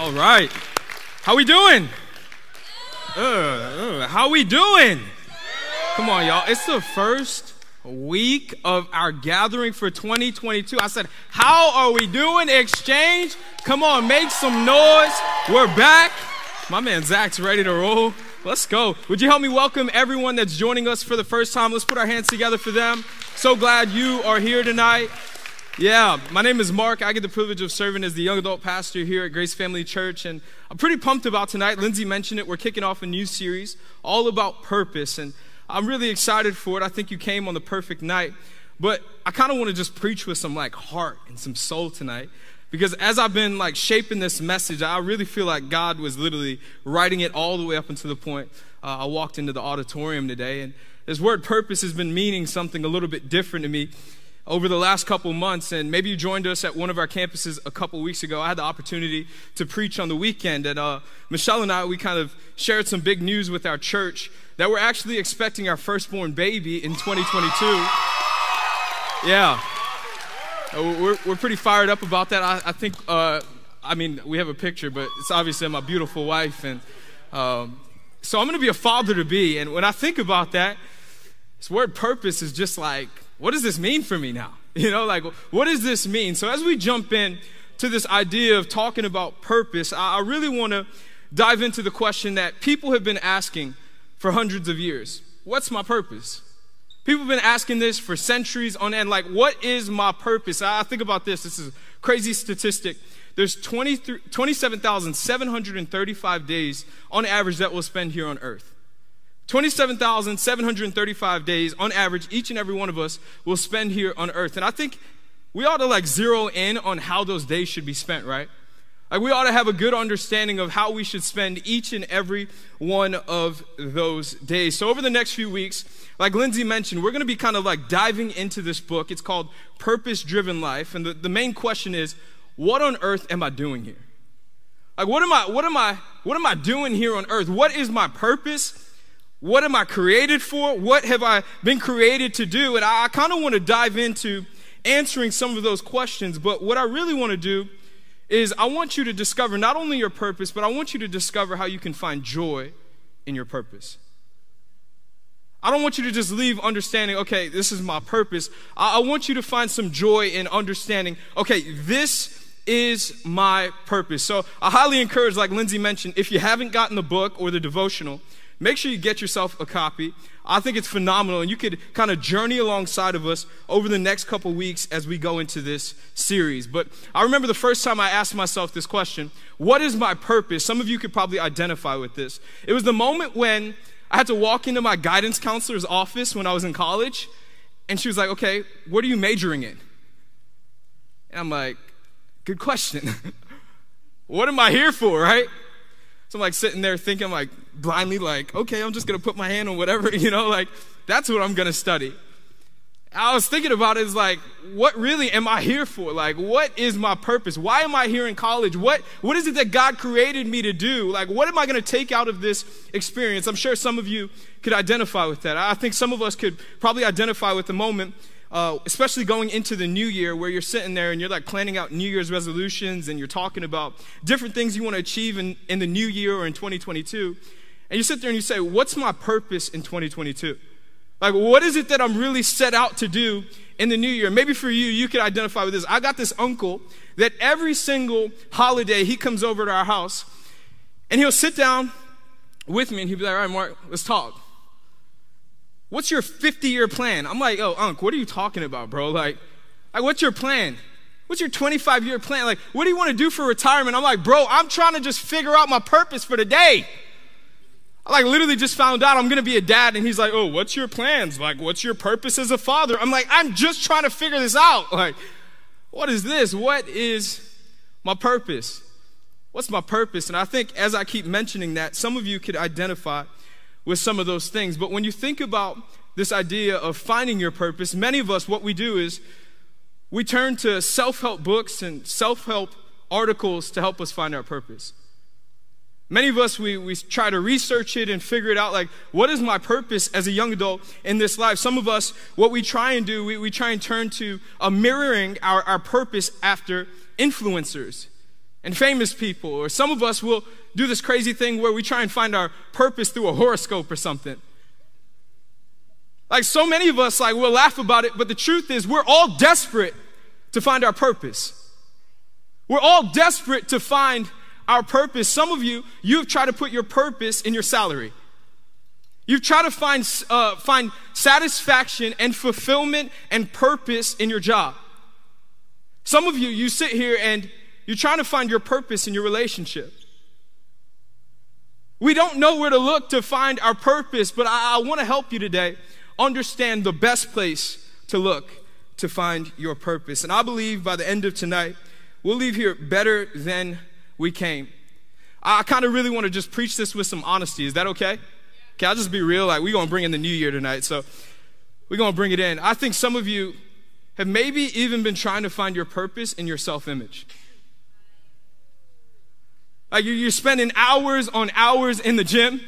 All right. How we doing? Uh, uh, how we doing? Come on, y'all. It's the first week of our gathering for 2022. I said, how are we doing? Exchange. Come on, make some noise. We're back. My man Zach's ready to roll. Let's go. Would you help me welcome everyone that's joining us for the first time? Let's put our hands together for them. So glad you are here tonight. Yeah, my name is Mark. I get the privilege of serving as the young adult pastor here at Grace Family Church, and I'm pretty pumped about tonight. Lindsay mentioned it. We're kicking off a new series all about purpose, and I'm really excited for it. I think you came on the perfect night, but I kind of want to just preach with some like heart and some soul tonight. Because as I've been like shaping this message, I really feel like God was literally writing it all the way up until the point uh, I walked into the auditorium today. And this word purpose has been meaning something a little bit different to me over the last couple months, and maybe you joined us at one of our campuses a couple weeks ago. I had the opportunity to preach on the weekend, and uh, Michelle and I, we kind of shared some big news with our church that we're actually expecting our firstborn baby in 2022. Yeah. Uh, we're, we're pretty fired up about that. I, I think, uh, I mean, we have a picture, but it's obviously my beautiful wife, and um, so I'm going to be a father to be. And when I think about that, this word purpose is just like, what does this mean for me now? You know, like, what does this mean? So as we jump in to this idea of talking about purpose, I, I really want to dive into the question that people have been asking for hundreds of years. What's my purpose? People have been asking this for centuries on end. Like, what is my purpose? I think about this. This is a crazy statistic. There's 27,735 days on average that we'll spend here on earth. 27,735 days on average, each and every one of us will spend here on earth. And I think we ought to like zero in on how those days should be spent, right? Like we ought to have a good understanding of how we should spend each and every one of those days. So over the next few weeks, like Lindsay mentioned, we're going to be kind of like diving into this book. It's called Purpose Driven Life. And the, the main question is, what on earth am I doing here? Like what am I, what am I, what am I doing here on earth? What is my purpose? What am I created for? What have I been created to do? And I, I kind of want to dive into answering some of those questions. But what I really want to do is I want you to discover not only your purpose, but I want you to discover how you can find joy in your purpose. I don't want you to just leave understanding, okay, this is my purpose. I, I want you to find some joy in understanding, okay, this is my purpose. So I highly encourage, like Lindsay mentioned, if you haven't gotten the book or the devotional, Make sure you get yourself a copy. I think it's phenomenal, and you could kind of journey alongside of us over the next couple weeks as we go into this series. But I remember the first time I asked myself this question What is my purpose? Some of you could probably identify with this. It was the moment when I had to walk into my guidance counselor's office when I was in college, and she was like, Okay, what are you majoring in? And I'm like, Good question. what am I here for, right? So I'm like sitting there thinking, like blindly, like, okay, I'm just gonna put my hand on whatever, you know, like that's what I'm gonna study. I was thinking about is like, what really am I here for? Like, what is my purpose? Why am I here in college? What, what is it that God created me to do? Like, what am I going to take out of this experience? I'm sure some of you could identify with that. I think some of us could probably identify with the moment uh, especially going into the new year where you're sitting there and you're like planning out New Year's resolutions and you're talking about different things you want to achieve in, in the new year or in 2022. And you sit there and you say, What's my purpose in 2022? Like, what is it that I'm really set out to do in the new year? Maybe for you, you could identify with this. I got this uncle that every single holiday he comes over to our house and he'll sit down with me and he'll be like, All right, Mark, let's talk. What's your 50 year plan? I'm like, oh, Unc, what are you talking about, bro? Like, like, what's your plan? What's your 25 year plan? Like, what do you want to do for retirement? I'm like, bro, I'm trying to just figure out my purpose for the day. I like literally just found out I'm gonna be a dad, and he's like, oh, what's your plans? Like, what's your purpose as a father? I'm like, I'm just trying to figure this out. Like, what is this? What is my purpose? What's my purpose? And I think as I keep mentioning that, some of you could identify with some of those things. But when you think about this idea of finding your purpose, many of us, what we do is we turn to self help books and self help articles to help us find our purpose. Many of us, we, we try to research it and figure it out like, what is my purpose as a young adult in this life? Some of us, what we try and do, we, we try and turn to a mirroring our, our purpose after influencers and famous people. Or some of us will do this crazy thing where we try and find our purpose through a horoscope or something. Like so many of us, like we'll laugh about it, but the truth is we're all desperate to find our purpose. We're all desperate to find our purpose. Some of you, you've tried to put your purpose in your salary. You've tried to find, uh, find satisfaction and fulfillment and purpose in your job. Some of you, you sit here and you're trying to find your purpose in your relationship. We don't know where to look to find our purpose, but I, I want to help you today understand the best place to look to find your purpose. And I believe by the end of tonight, we'll leave here better than we came. I kind of really want to just preach this with some honesty. Is that okay? Okay, I'll just be real. Like, we're going to bring in the new year tonight. So, we're going to bring it in. I think some of you have maybe even been trying to find your purpose in your self image. Like you're spending hours on hours in the gym.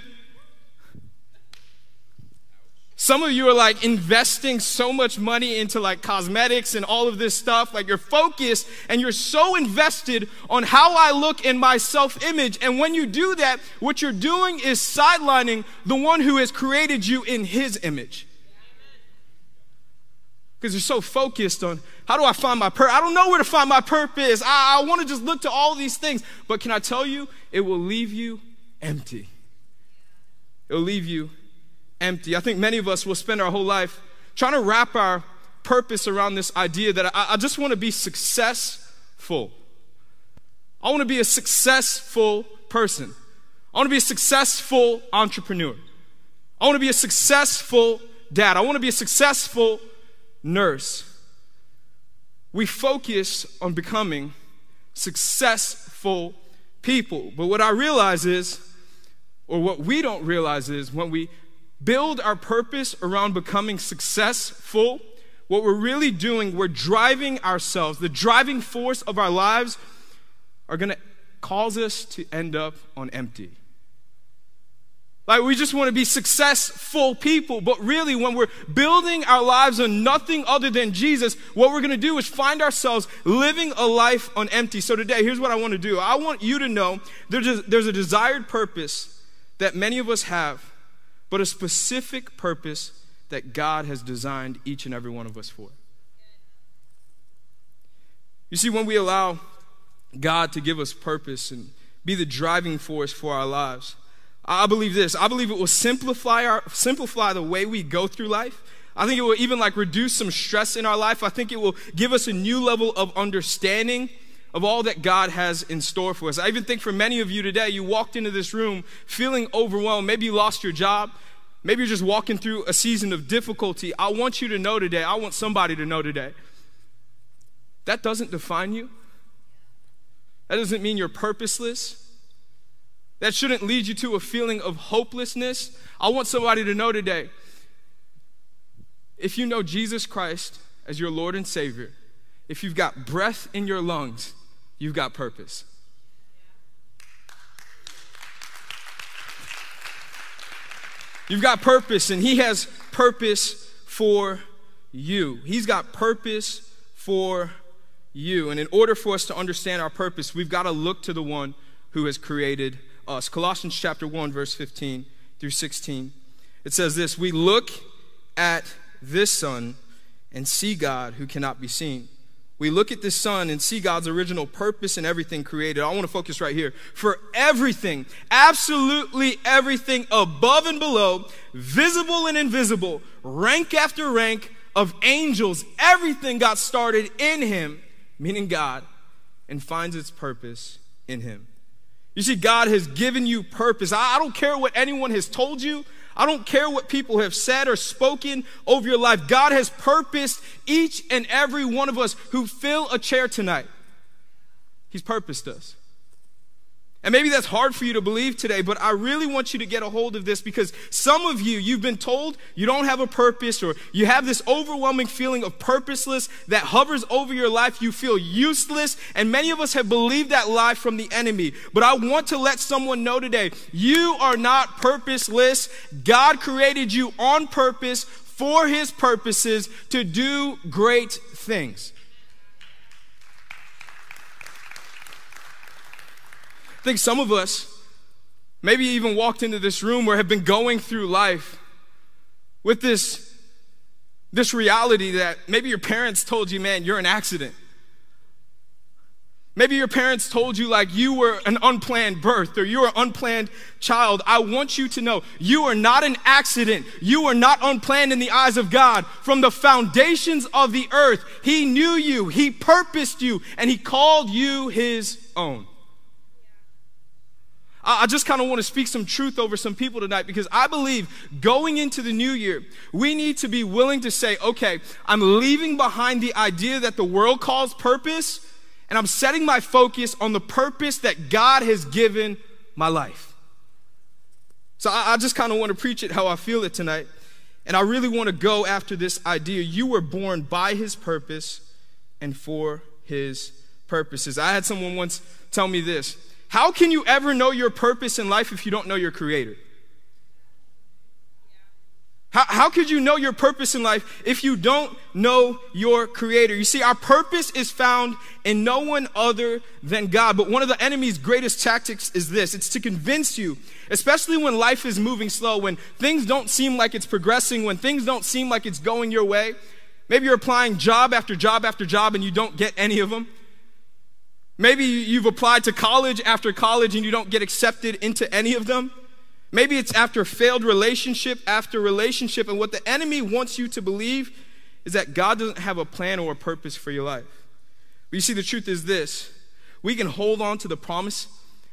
Some of you are like investing so much money into like cosmetics and all of this stuff. Like you're focused and you're so invested on how I look in my self image. And when you do that, what you're doing is sidelining the one who has created you in his image because you're so focused on how do I find my purpose? I don't know where to find my purpose. I, I want to just look to all these things. But can I tell you, it will leave you empty. It will leave you empty. I think many of us will spend our whole life trying to wrap our purpose around this idea that I, I just want to be successful. I want to be a successful person. I want to be a successful entrepreneur. I want to be a successful dad. I want to be a successful nurse. We focus on becoming successful people. But what I realize is, or what we don't realize is, when we build our purpose around becoming successful, what we're really doing, we're driving ourselves, the driving force of our lives are going to cause us to end up on empty. Like, we just want to be successful people, but really, when we're building our lives on nothing other than Jesus, what we're going to do is find ourselves living a life on empty. So, today, here's what I want to do I want you to know there's a, there's a desired purpose that many of us have, but a specific purpose that God has designed each and every one of us for. You see, when we allow God to give us purpose and be the driving force for our lives, I believe this. I believe it will simplify our simplify the way we go through life. I think it will even like reduce some stress in our life. I think it will give us a new level of understanding of all that God has in store for us. I even think for many of you today, you walked into this room feeling overwhelmed. Maybe you lost your job. Maybe you're just walking through a season of difficulty. I want you to know today, I want somebody to know today. That doesn't define you. That doesn't mean you're purposeless. That shouldn't lead you to a feeling of hopelessness. I want somebody to know today if you know Jesus Christ as your Lord and Savior, if you've got breath in your lungs, you've got purpose. You've got purpose, and He has purpose for you. He's got purpose for you. And in order for us to understand our purpose, we've got to look to the one who has created us. Colossians chapter 1, verse 15 through 16. It says this We look at this Son and see God who cannot be seen. We look at the sun and see God's original purpose in everything created. I want to focus right here. For everything, absolutely everything above and below, visible and invisible, rank after rank of angels, everything got started in Him, meaning God, and finds its purpose in Him. You see, God has given you purpose. I, don't care what anyone has told you. I don't care what people have said or spoken over your life. God has purposed each and every one of us who fill a chair tonight. He's purposed us. And maybe that's hard for you to believe today, but I really want you to get a hold of this because some of you, you've been told you don't have a purpose or you have this overwhelming feeling of purposeless that hovers over your life. You feel useless. And many of us have believed that lie from the enemy. But I want to let someone know today you are not purposeless. God created you on purpose for his purposes to do great things. I think some of us maybe even walked into this room or have been going through life with this, this reality that maybe your parents told you, man, you're an accident. Maybe your parents told you like you were an unplanned birth or you're an unplanned child. I want you to know you are not an accident. You are not unplanned in the eyes of God. From the foundations of the earth, He knew you, He purposed you, and He called you His own. I just kind of want to speak some truth over some people tonight because I believe going into the new year, we need to be willing to say, okay, I'm leaving behind the idea that the world calls purpose and I'm setting my focus on the purpose that God has given my life. So I, I just kind of want to preach it how I feel it tonight. And I really want to go after this idea. You were born by his purpose and for his purposes. I had someone once tell me this How can you ever know your purpose in life if you don't know your creator? How, how could you know your purpose in life if you don't know your creator? You see, our purpose is found in no one other than God. But one of the enemy's greatest tactics is this it's to convince you, especially when life is moving slow, when things don't seem like it's progressing, when things don't seem like it's going your way. Maybe you're applying job after job after job and you don't get any of them. Maybe you've applied to college after college and you don't get accepted into any of them. Maybe it's after failed relationship after relationship. And what the enemy wants you to believe is that God doesn't have a plan or a purpose for your life. But you see, the truth is this we can hold on to the promise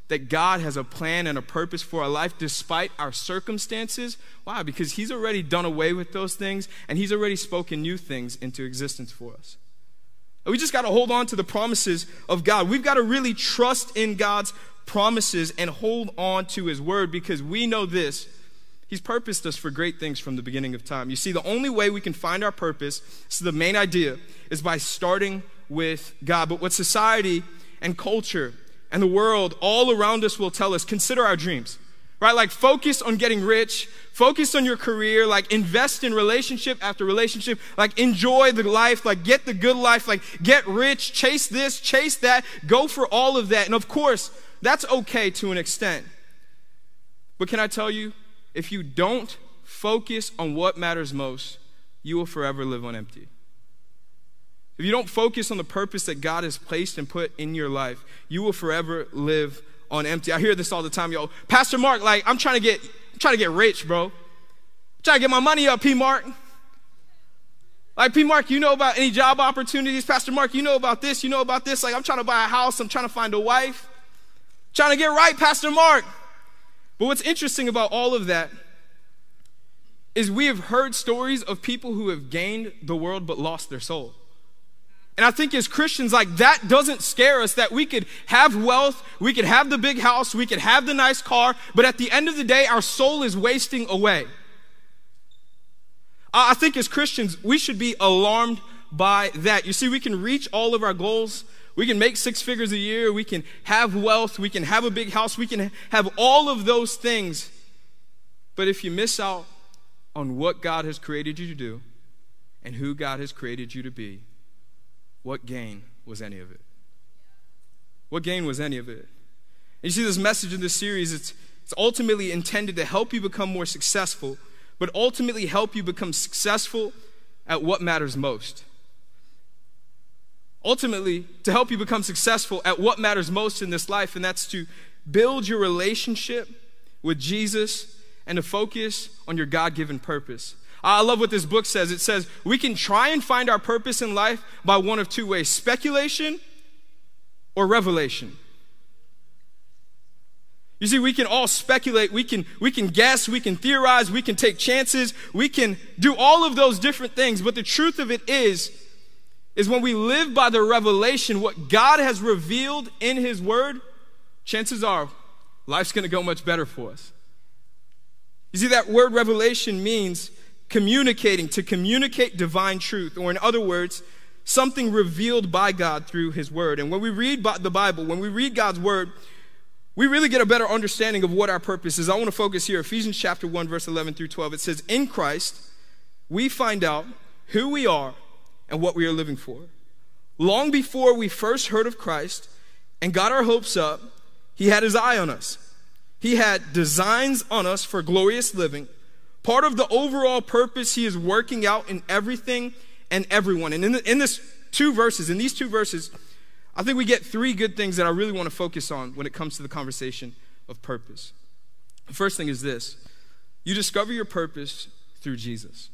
that God has a plan and a purpose for our life despite our circumstances. Why? Because He's already done away with those things and He's already spoken new things into existence for us. We just got to hold on to the promises of God. We've got to really trust in God's promises and hold on to his word because we know this. He's purposed us for great things from the beginning of time. You see, the only way we can find our purpose, so the main idea, is by starting with God. But what society and culture and the world all around us will tell us consider our dreams, right? Like focus on getting rich, focus on your career, like invest in relationship after relationship, like enjoy the life, like get the good life, like get rich, chase this, chase that, go for all of that. And of course, that's okay to an extent. But can I tell you, if you don't focus on what matters most, you will forever live on empty. If you don't focus on the purpose that God has placed and put in your life, you will forever live on empty. I hear this all the time, yo. Pastor Mark, like, I'm trying to get, I'm trying to get rich, bro. I'm trying to get my money up, P. Mark. Like, P. Mark, you know about any job opportunities? Pastor Mark, you know about this, you know about this. Like, I'm trying to buy a house, I'm trying to find a wife. Trying to get right, Pastor Mark. But what's interesting about all of that is we have heard stories of people who have gained the world but lost their soul. And I think as Christians, like that doesn't scare us that we could have wealth, we could have the big house, we could have the nice car, but at the end of the day, our soul is wasting away. I think as Christians, we should be alarmed by that. You see, we can reach all of our goals we can make six figures a year. We can have wealth. We can have a big house. We can have all of those things. But if you miss out on what God has created you to do and who God has created you to be, what gain was any of it? What gain was any of it? And you see, this message in this series, it's, it's ultimately intended to help you become more successful, but ultimately help you become successful at what matters most ultimately to help you become successful at what matters most in this life, and that's to build your relationship with Jesus and to focus on your God given purpose. I love what this book says. It says we can try and find our purpose in life by one of two ways speculation or revelation. You see, we can all speculate, we can, we can guess, we can theorize, we can take chances, we can do all of those different things, but the truth of it is, is when we live by the revelation, what God has revealed in His Word, chances are life's going to go much better for us. You see, that word revelation means communicating, to communicate divine truth, or in other words, something revealed by God through His Word. And when we read the Bible, when we read God's Word, we really get a better understanding of what our purpose is. I want to focus here, Ephesians chapter 1, verse 11 through 12. It says, In Christ, we find out who we are and what we are living for. Long before we first heard of Christ and got our hopes up, He had his eye on us. He had designs on us for glorious living. Part of the overall purpose he is working out in everything and everyone. And in, the, in this two verses, in these two verses, I think we get three good things that I really want to focus on when it comes to the conversation of purpose. The first thing is this you discover your purpose through Jesus.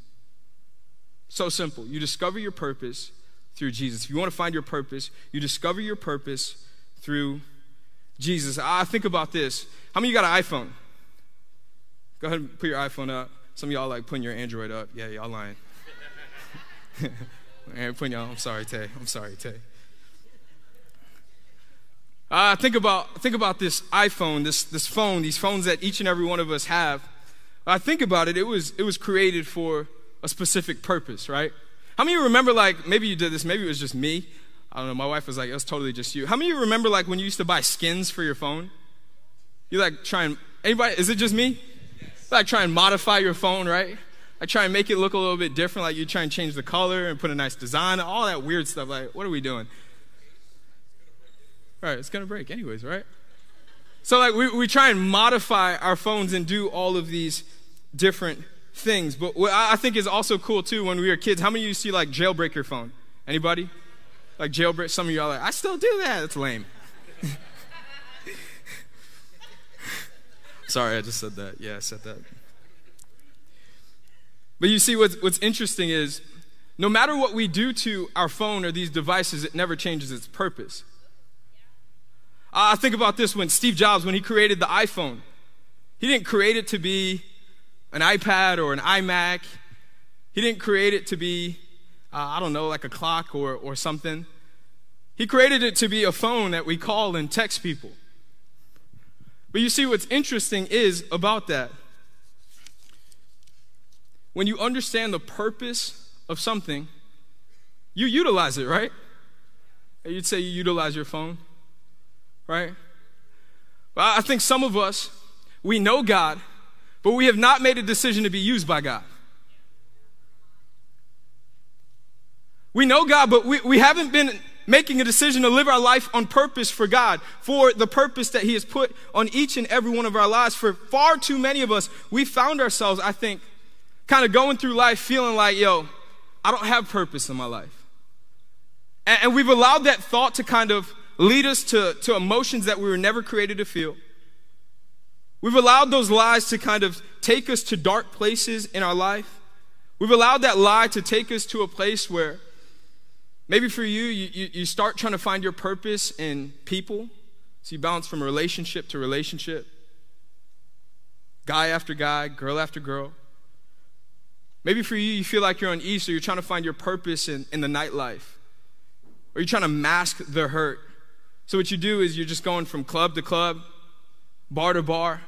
So simple. You discover your purpose through Jesus. If you want to find your purpose, you discover your purpose through Jesus. I think about this. How many of you got an iPhone? Go ahead and put your iPhone up. Some of y'all like putting your Android up. Yeah, y'all lying. and putting y'all, I'm sorry, Tay. I'm sorry, Tay. Uh, think about think about this iPhone, this this phone, these phones that each and every one of us have. I think about it, it was it was created for a specific purpose, right? How many of you remember like maybe you did this, maybe it was just me. I don't know, my wife was like, it was totally just you. How many of you remember like when you used to buy skins for your phone? You like try and anybody is it just me? Like try and modify your phone, right? I try and make it look a little bit different, like you try and change the color and put a nice design, all that weird stuff. Like, what are we doing? Right, it's gonna break anyways, right? So like we, we try and modify our phones and do all of these different things. But what I think is also cool too when we were kids, how many of you see like jailbreak your phone? Anybody? Like jailbreak, some of y'all like, I still do that. That's lame. Sorry, I just said that. Yeah, I said that. But you see, what's, what's interesting is no matter what we do to our phone or these devices, it never changes its purpose. I think about this when Steve Jobs, when he created the iPhone, he didn't create it to be an iPad or an iMac. He didn't create it to be, uh, I don't know, like a clock or, or something. He created it to be a phone that we call and text people. But you see, what's interesting is about that. When you understand the purpose of something, you utilize it, right? You'd say you utilize your phone right? Well, I think some of us, we know God, but we have not made a decision to be used by God. We know God, but we, we haven't been making a decision to live our life on purpose for God, for the purpose that He has put on each and every one of our lives. For far too many of us, we found ourselves, I think, kind of going through life feeling like, yo, I don't have purpose in my life. And, and we've allowed that thought to kind of lead us to, to emotions that we were never created to feel. We've allowed those lies to kind of take us to dark places in our life. We've allowed that lie to take us to a place where maybe for you, you, you start trying to find your purpose in people. So you bounce from relationship to relationship, guy after guy, girl after girl. Maybe for you, you feel like you're on East, or you're trying to find your purpose in, in the nightlife, or you're trying to mask the hurt so, what you do is you're just going from club to club, bar to bar,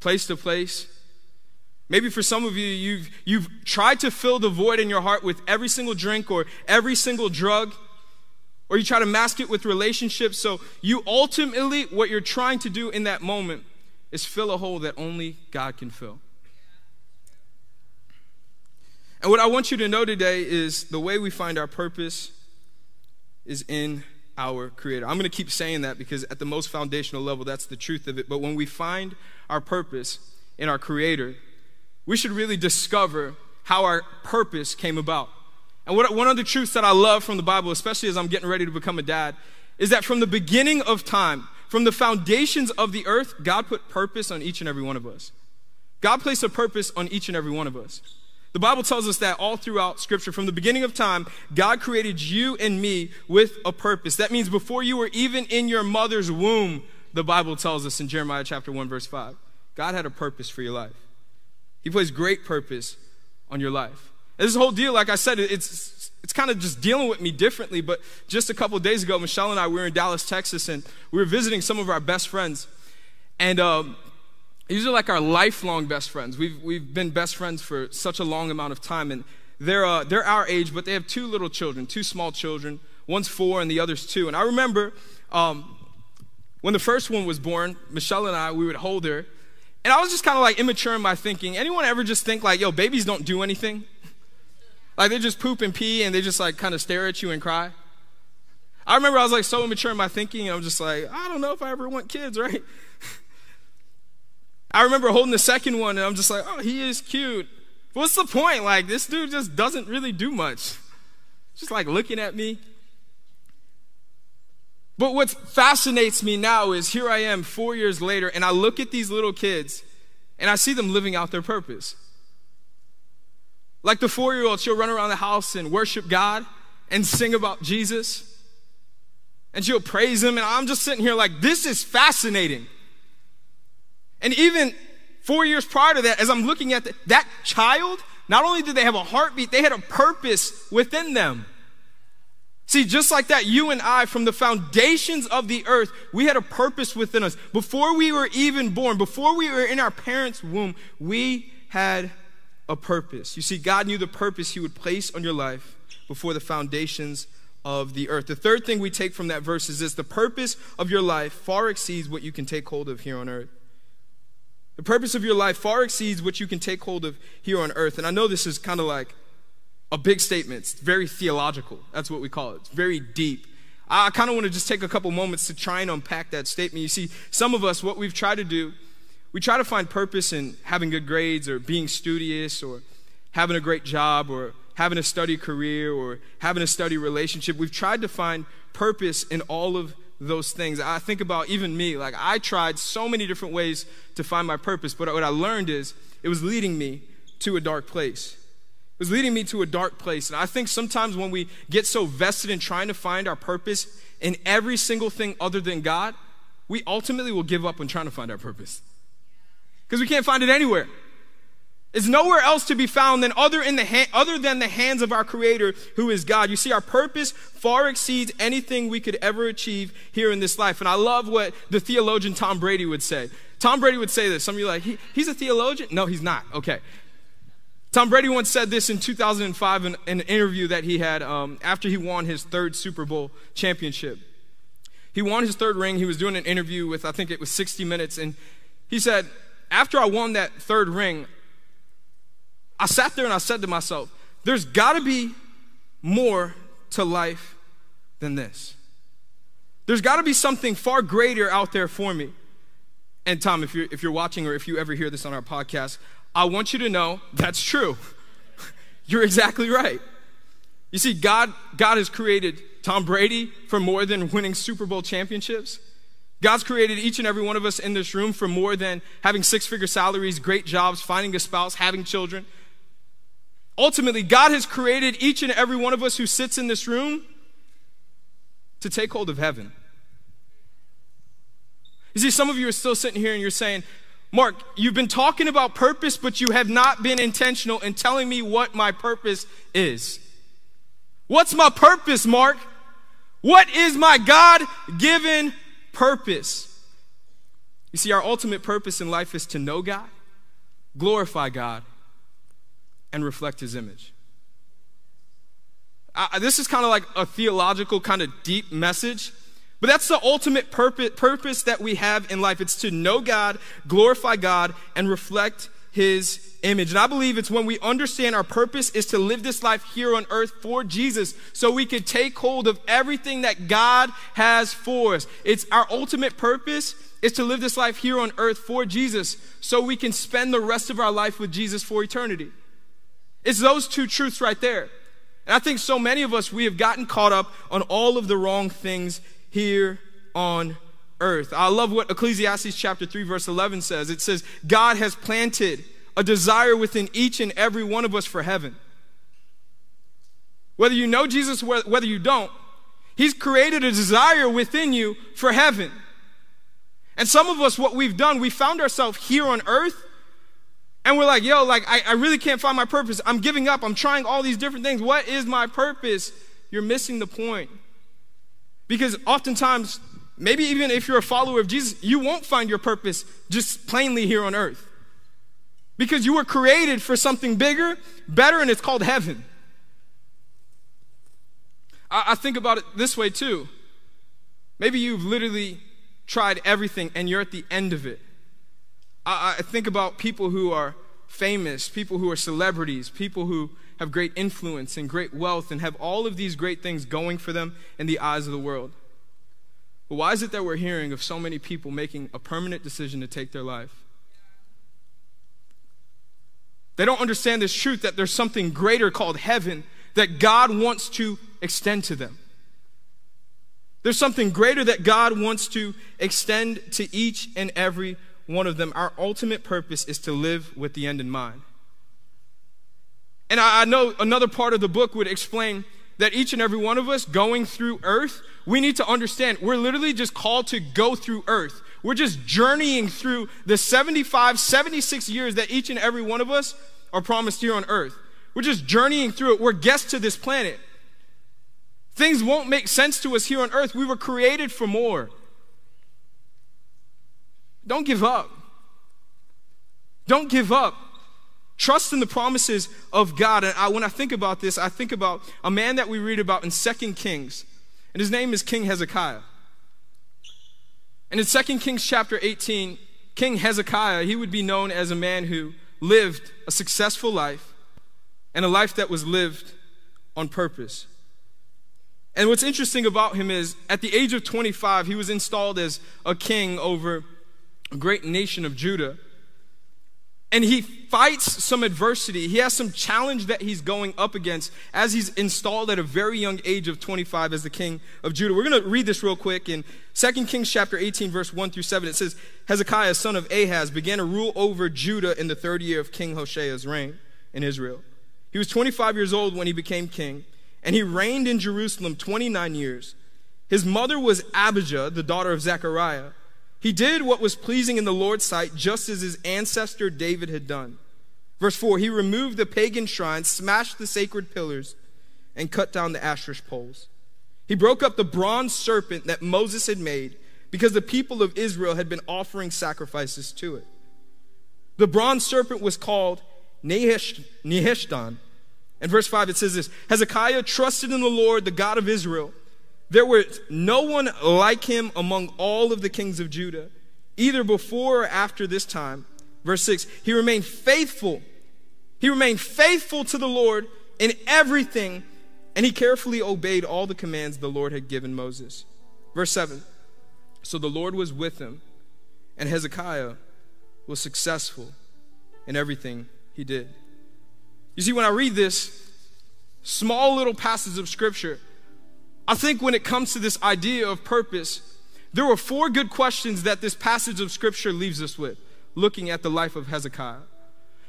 place to place. Maybe for some of you, you've, you've tried to fill the void in your heart with every single drink or every single drug, or you try to mask it with relationships. So, you ultimately, what you're trying to do in that moment is fill a hole that only God can fill. And what I want you to know today is the way we find our purpose is in our Creator. I'm going to keep saying that because at the most foundational level, that's the truth of it. But when we find our purpose in our Creator, we should really discover how our purpose came about. And what, one of the truths that I love from the Bible, especially as I'm getting ready to become a dad, is that from the beginning of time, from the foundations of the earth, God put purpose on each and every one of us. God placed a purpose on each and every one of us. The Bible tells us that all throughout Scripture, from the beginning of time, God created you and me with a purpose. That means before you were even in your mother's womb, the Bible tells us in Jeremiah chapter 1, verse 5, God had a purpose for your life. He placed great purpose on your life. And this whole deal, like I said, it's, it's kind of just dealing with me differently. But just a couple days ago, Michelle and I we were in Dallas, Texas, and we were visiting some of our best friends. And um, these are like our lifelong best friends. We've, we've been best friends for such a long amount of time, and they're, uh, they're our age, but they have two little children, two small children. One's four, and the other's two. And I remember um, when the first one was born, Michelle and I, we would hold her, and I was just kind of like immature in my thinking. Anyone ever just think like, yo, babies don't do anything? Like they just poop and pee, and they just like kind of stare at you and cry? I remember I was like so immature in my thinking, and I'm just like, I don't know if I ever want kids, right? I remember holding the second one, and I'm just like, oh, he is cute. What's the point? Like, this dude just doesn't really do much. Just like looking at me. But what fascinates me now is here I am four years later, and I look at these little kids and I see them living out their purpose. Like the four year old, she'll run around the house and worship God and sing about Jesus. And she'll praise Him. And I'm just sitting here like, this is fascinating. And even four years prior to that, as I'm looking at the, that child, not only did they have a heartbeat, they had a purpose within them. See, just like that, you and I, from the foundations of the earth, we had a purpose within us. Before we were even born, before we were in our parents' womb, we had a purpose. You see, God knew the purpose He would place on your life before the foundations of the earth. The third thing we take from that verse is this the purpose of your life far exceeds what you can take hold of here on earth. The purpose of your life far exceeds what you can take hold of here on earth. And I know this is kind of like a big statement. It's very theological. That's what we call it. It's very deep. I kind of want to just take a couple moments to try and unpack that statement. You see, some of us, what we've tried to do, we try to find purpose in having good grades or being studious or having a great job or having a study career or having a study relationship. We've tried to find purpose in all of those things. I think about even me, like I tried so many different ways to find my purpose, but what I learned is it was leading me to a dark place. Was leading me to a dark place. And I think sometimes when we get so vested in trying to find our purpose in every single thing other than God, we ultimately will give up on trying to find our purpose. Because we can't find it anywhere. It's nowhere else to be found than other, in the ha- other than the hands of our Creator, who is God. You see, our purpose far exceeds anything we could ever achieve here in this life. And I love what the theologian Tom Brady would say. Tom Brady would say this. Some of you are like, he, he's a theologian? No, he's not. Okay. Tom Brady once said this in 2005 in, in an interview that he had um, after he won his third Super Bowl championship. He won his third ring. He was doing an interview with, I think it was 60 Minutes. And he said, After I won that third ring, I sat there and I said to myself, There's got to be more to life than this. There's got to be something far greater out there for me. And Tom, if you're, if you're watching or if you ever hear this on our podcast, I want you to know that's true. You're exactly right. You see, God, God has created Tom Brady for more than winning Super Bowl championships. God's created each and every one of us in this room for more than having six figure salaries, great jobs, finding a spouse, having children. Ultimately, God has created each and every one of us who sits in this room to take hold of heaven. You see, some of you are still sitting here and you're saying, Mark, you've been talking about purpose, but you have not been intentional in telling me what my purpose is. What's my purpose, Mark? What is my God given purpose? You see, our ultimate purpose in life is to know God, glorify God, and reflect His image. Uh, this is kind of like a theological, kind of deep message. But that's the ultimate purpose, that we have in life. It's to know God, glorify God, and reflect his image. And I believe it's when we understand our purpose is to live this life here on earth for Jesus so we can take hold of everything that God has for us. It's our ultimate purpose is to live this life here on earth for Jesus so we can spend the rest of our life with Jesus for eternity. It's those two truths right there. And I think so many of us, we have gotten caught up on all of the wrong things here on earth. I love what Ecclesiastes chapter 3 verse 11 says. It says, God has planted a desire within each and every one of us for heaven. Whether you know Jesus, whether you don't, He's created a desire within you for heaven. And some of us, what we've done, we found ourselves here on earth, and we're like, yo, like, I, I really can't find my purpose. I'm giving up. I'm trying all these different things. What is my purpose? You're missing the point. Because oftentimes, maybe even if you're a follower of Jesus, you won't find your purpose just plainly here on earth. Because you were created for something bigger, better, and it's called heaven. I, I think about it this way too. Maybe you've literally tried everything and you're at the end of it. I, I think about people who are famous, people who are celebrities, people who have great influence and great wealth and have all of these great things going for them in the eyes of the world. But why is it that we're hearing of so many people making a permanent decision to take their life? They don't understand this truth that there's something greater called heaven that God wants to extend to them. There's something greater that God wants to extend to each and every one of them. Our ultimate purpose is to live with the end in mind. And I know another part of the book would explain that each and every one of us going through earth, we need to understand we're literally just called to go through earth. We're just journeying through the 75, 76 years that each and every one of us are promised here on earth. We're just journeying through it. We're guests to this planet. Things won't make sense to us here on earth. We were created for more. Don't give up. Don't give up. Trust in the promises of God. And I, when I think about this, I think about a man that we read about in Second Kings, and his name is King Hezekiah. And in Second Kings chapter 18, King Hezekiah, he would be known as a man who lived a successful life and a life that was lived on purpose. And what's interesting about him is at the age of 25, he was installed as a king over a great nation of Judah. And he fights some adversity. He has some challenge that he's going up against as he's installed at a very young age of 25 as the king of Judah. We're going to read this real quick in 2 Kings chapter 18 verse 1 through 7. It says, Hezekiah, son of Ahaz, began to rule over Judah in the third year of King Hoshea's reign in Israel. He was 25 years old when he became king and he reigned in Jerusalem 29 years. His mother was Abijah, the daughter of Zechariah. He did what was pleasing in the Lord's sight, just as his ancestor David had done. Verse 4 He removed the pagan shrines, smashed the sacred pillars, and cut down the Asherah poles. He broke up the bronze serpent that Moses had made because the people of Israel had been offering sacrifices to it. The bronze serpent was called Nehushtan in verse 5, it says this Hezekiah trusted in the Lord, the God of Israel. There was no one like him among all of the kings of Judah, either before or after this time. Verse 6, he remained faithful. He remained faithful to the Lord in everything, and he carefully obeyed all the commands the Lord had given Moses. Verse 7, so the Lord was with him, and Hezekiah was successful in everything he did. You see, when I read this small little passage of scripture, I think when it comes to this idea of purpose, there were four good questions that this passage of scripture leaves us with, looking at the life of Hezekiah.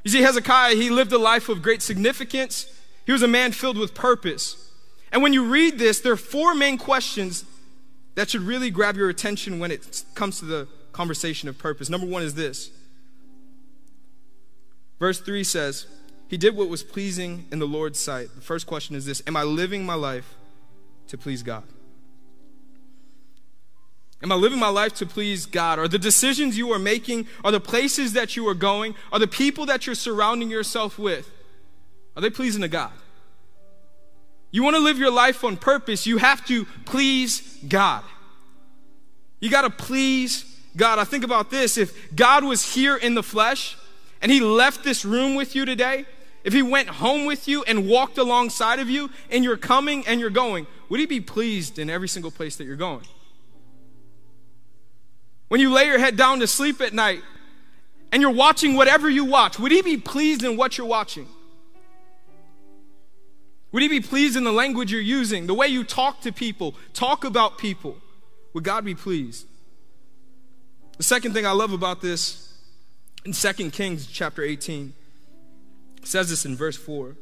You see, Hezekiah, he lived a life of great significance. He was a man filled with purpose. And when you read this, there are four main questions that should really grab your attention when it comes to the conversation of purpose. Number one is this. Verse 3 says, he did what was pleasing in the Lord's sight. The first question is this Am I living my life to please God? Am I living my life to please God? Are the decisions you are making, are the places that you are going, are the people that you're surrounding yourself with, are they pleasing to God? You want to live your life on purpose, you have to please God. You got to please God. I think about this if God was here in the flesh and he left this room with you today, if he went home with you and walked alongside of you and you're coming and you're going, would he be pleased in every single place that you're going? When you lay your head down to sleep at night and you're watching whatever you watch, would he be pleased in what you're watching? Would he be pleased in the language you're using, the way you talk to people, talk about people? Would God be pleased? The second thing I love about this in 2 Kings chapter 18 says this in verse 4.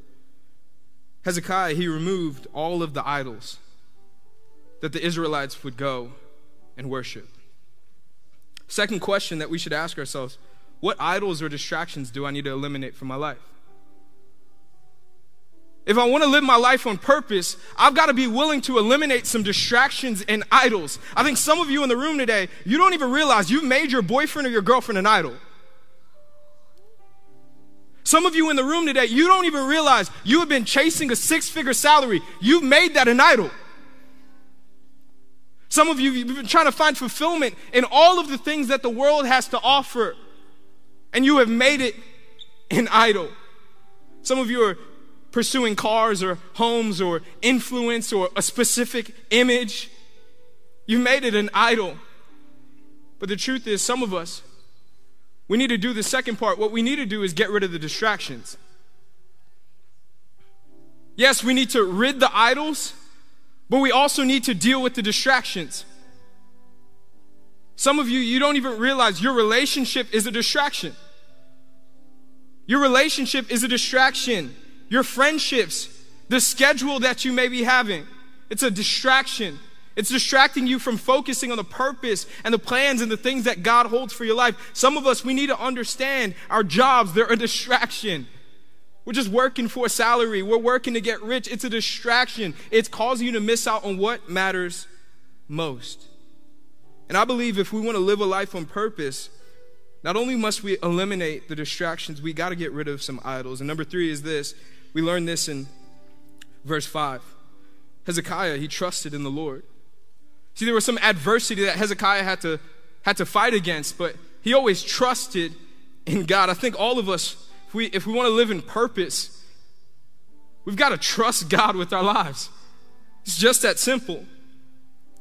Hezekiah, he removed all of the idols that the Israelites would go and worship. Second question that we should ask ourselves what idols or distractions do I need to eliminate from my life? If I want to live my life on purpose, I've got to be willing to eliminate some distractions and idols. I think some of you in the room today, you don't even realize you've made your boyfriend or your girlfriend an idol. Some of you in the room today, you don't even realize you have been chasing a six figure salary. You've made that an idol. Some of you, you've been trying to find fulfillment in all of the things that the world has to offer, and you have made it an idol. Some of you are pursuing cars or homes or influence or a specific image. You've made it an idol. But the truth is, some of us, we need to do the second part. What we need to do is get rid of the distractions. Yes, we need to rid the idols, but we also need to deal with the distractions. Some of you, you don't even realize your relationship is a distraction. Your relationship is a distraction. Your friendships, the schedule that you may be having, it's a distraction. It's distracting you from focusing on the purpose and the plans and the things that God holds for your life. Some of us, we need to understand our jobs, they're a distraction. We're just working for a salary. We're working to get rich. It's a distraction. It's causing you to miss out on what matters most. And I believe if we want to live a life on purpose, not only must we eliminate the distractions, we got to get rid of some idols. And number three is this we learn this in verse 5. Hezekiah, he trusted in the Lord. See, there was some adversity that Hezekiah had to, had to fight against, but he always trusted in God. I think all of us, if we, if we want to live in purpose, we've got to trust God with our lives. It's just that simple.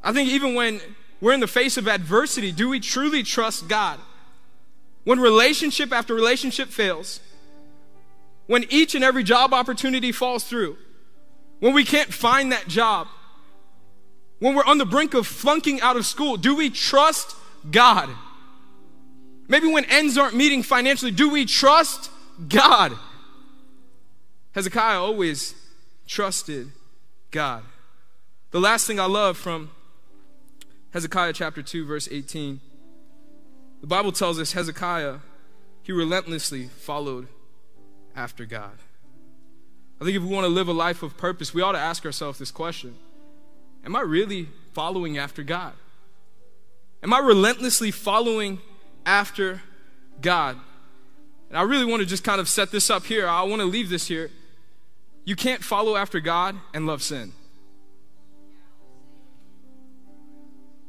I think even when we're in the face of adversity, do we truly trust God? When relationship after relationship fails, when each and every job opportunity falls through, when we can't find that job, when we're on the brink of flunking out of school, do we trust God? Maybe when ends aren't meeting financially, do we trust God? Hezekiah always trusted God. The last thing I love from Hezekiah chapter 2, verse 18. The Bible tells us Hezekiah, he relentlessly followed after God. I think if we want to live a life of purpose, we ought to ask ourselves this question Am I really following after God? Am I relentlessly following after God? And I really want to just kind of set this up here. I want to leave this here. You can't follow after God and love sin.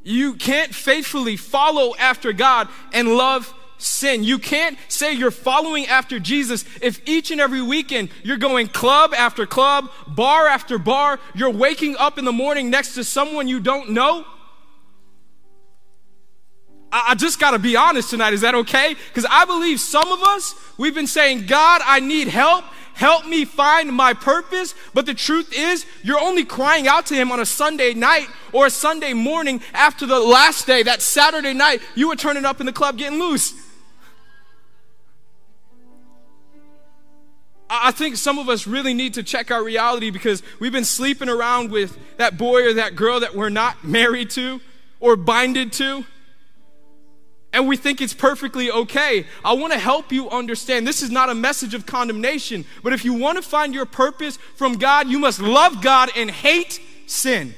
You can't faithfully follow after God and love sin. You can't say you're following after Jesus if each and every weekend you're going club after club, bar after bar, you're waking up in the morning next to someone you don't know. I, just got to be honest tonight. Is that okay? Because I believe some of us, we've been saying, God, I need help. Help me find my purpose. But the truth is, you're only crying out to Him on a Sunday night or a Sunday morning after the last day, that Saturday night, you were turning up in the club getting loose. I think some of us really need to check our reality because we've been sleeping around with that boy or that girl that we're not married to or binded to and we think it's perfectly okay. I want to help you understand this is not a message of condemnation, but if you want to find your purpose from God, you must love God and hate sin.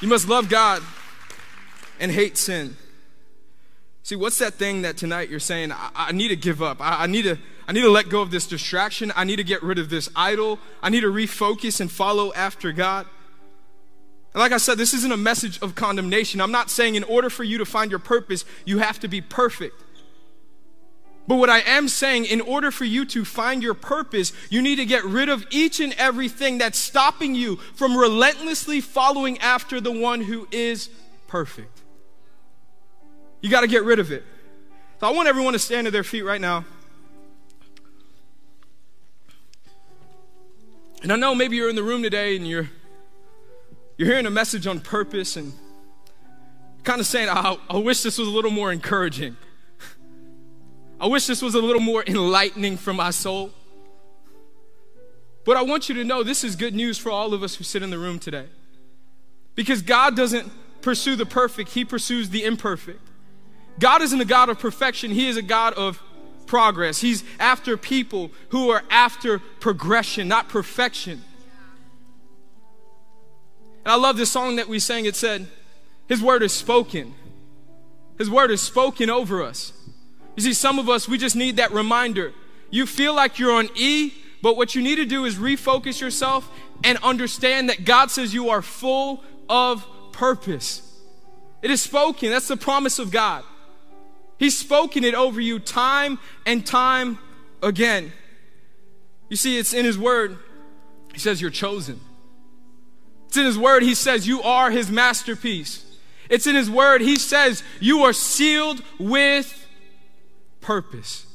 You must love God and hate sin. See, what's that thing that tonight you're saying, I, I need to give up? I, I, need to, I need to let go of this distraction. I need to get rid of this idol. I need to refocus and follow after God. And like I said, this isn't a message of condemnation. I'm not saying in order for you to find your purpose, you have to be perfect. But what I am saying, in order for you to find your purpose, you need to get rid of each and everything that's stopping you from relentlessly following after the one who is perfect. You got to get rid of it. So I want everyone to stand to their feet right now. And I know maybe you're in the room today and you're you're hearing a message on purpose and kind of saying, I, I wish this was a little more encouraging. I wish this was a little more enlightening for my soul. But I want you to know this is good news for all of us who sit in the room today. Because God doesn't pursue the perfect, He pursues the imperfect. God isn't a God of perfection, He is a God of progress. He's after people who are after progression, not perfection. And I love this song that we sang. It said, His word is spoken. His word is spoken over us. You see, some of us, we just need that reminder. You feel like you're on E, but what you need to do is refocus yourself and understand that God says you are full of purpose. It is spoken. That's the promise of God. He's spoken it over you time and time again. You see, it's in His Word. He says, You're chosen. It's in His Word. He says, You are His masterpiece. It's in His Word. He says, You are sealed with purpose.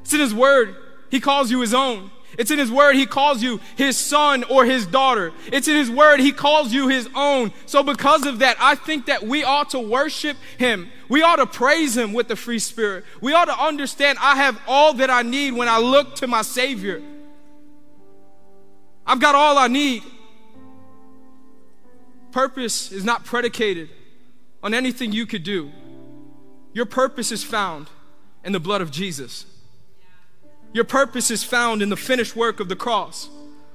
It's in His Word. He calls you His own. It's in His Word He calls you His son or His daughter. It's in His Word He calls you His own. So, because of that, I think that we ought to worship Him. We ought to praise Him with the free spirit. We ought to understand I have all that I need when I look to my Savior. I've got all I need. Purpose is not predicated on anything you could do. Your purpose is found in the blood of Jesus. Your purpose is found in the finished work of the cross.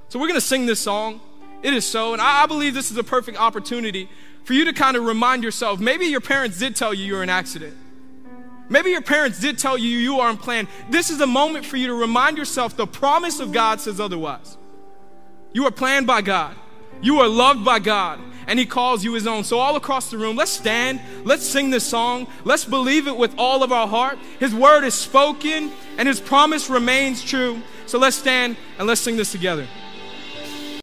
So we're going to sing this song. It is so. And I, believe this is a perfect opportunity for you to kind of remind yourself maybe your parents did tell you you're an accident. Maybe your parents did tell you you are unplanned. This is a moment for you to remind yourself the promise of God says otherwise. You are planned by God. You are loved by God and he calls you his own. So, all across the room, let's stand, let's sing this song, let's believe it with all of our heart. His word is spoken, and his promise remains true. So, let's stand and let's sing this together.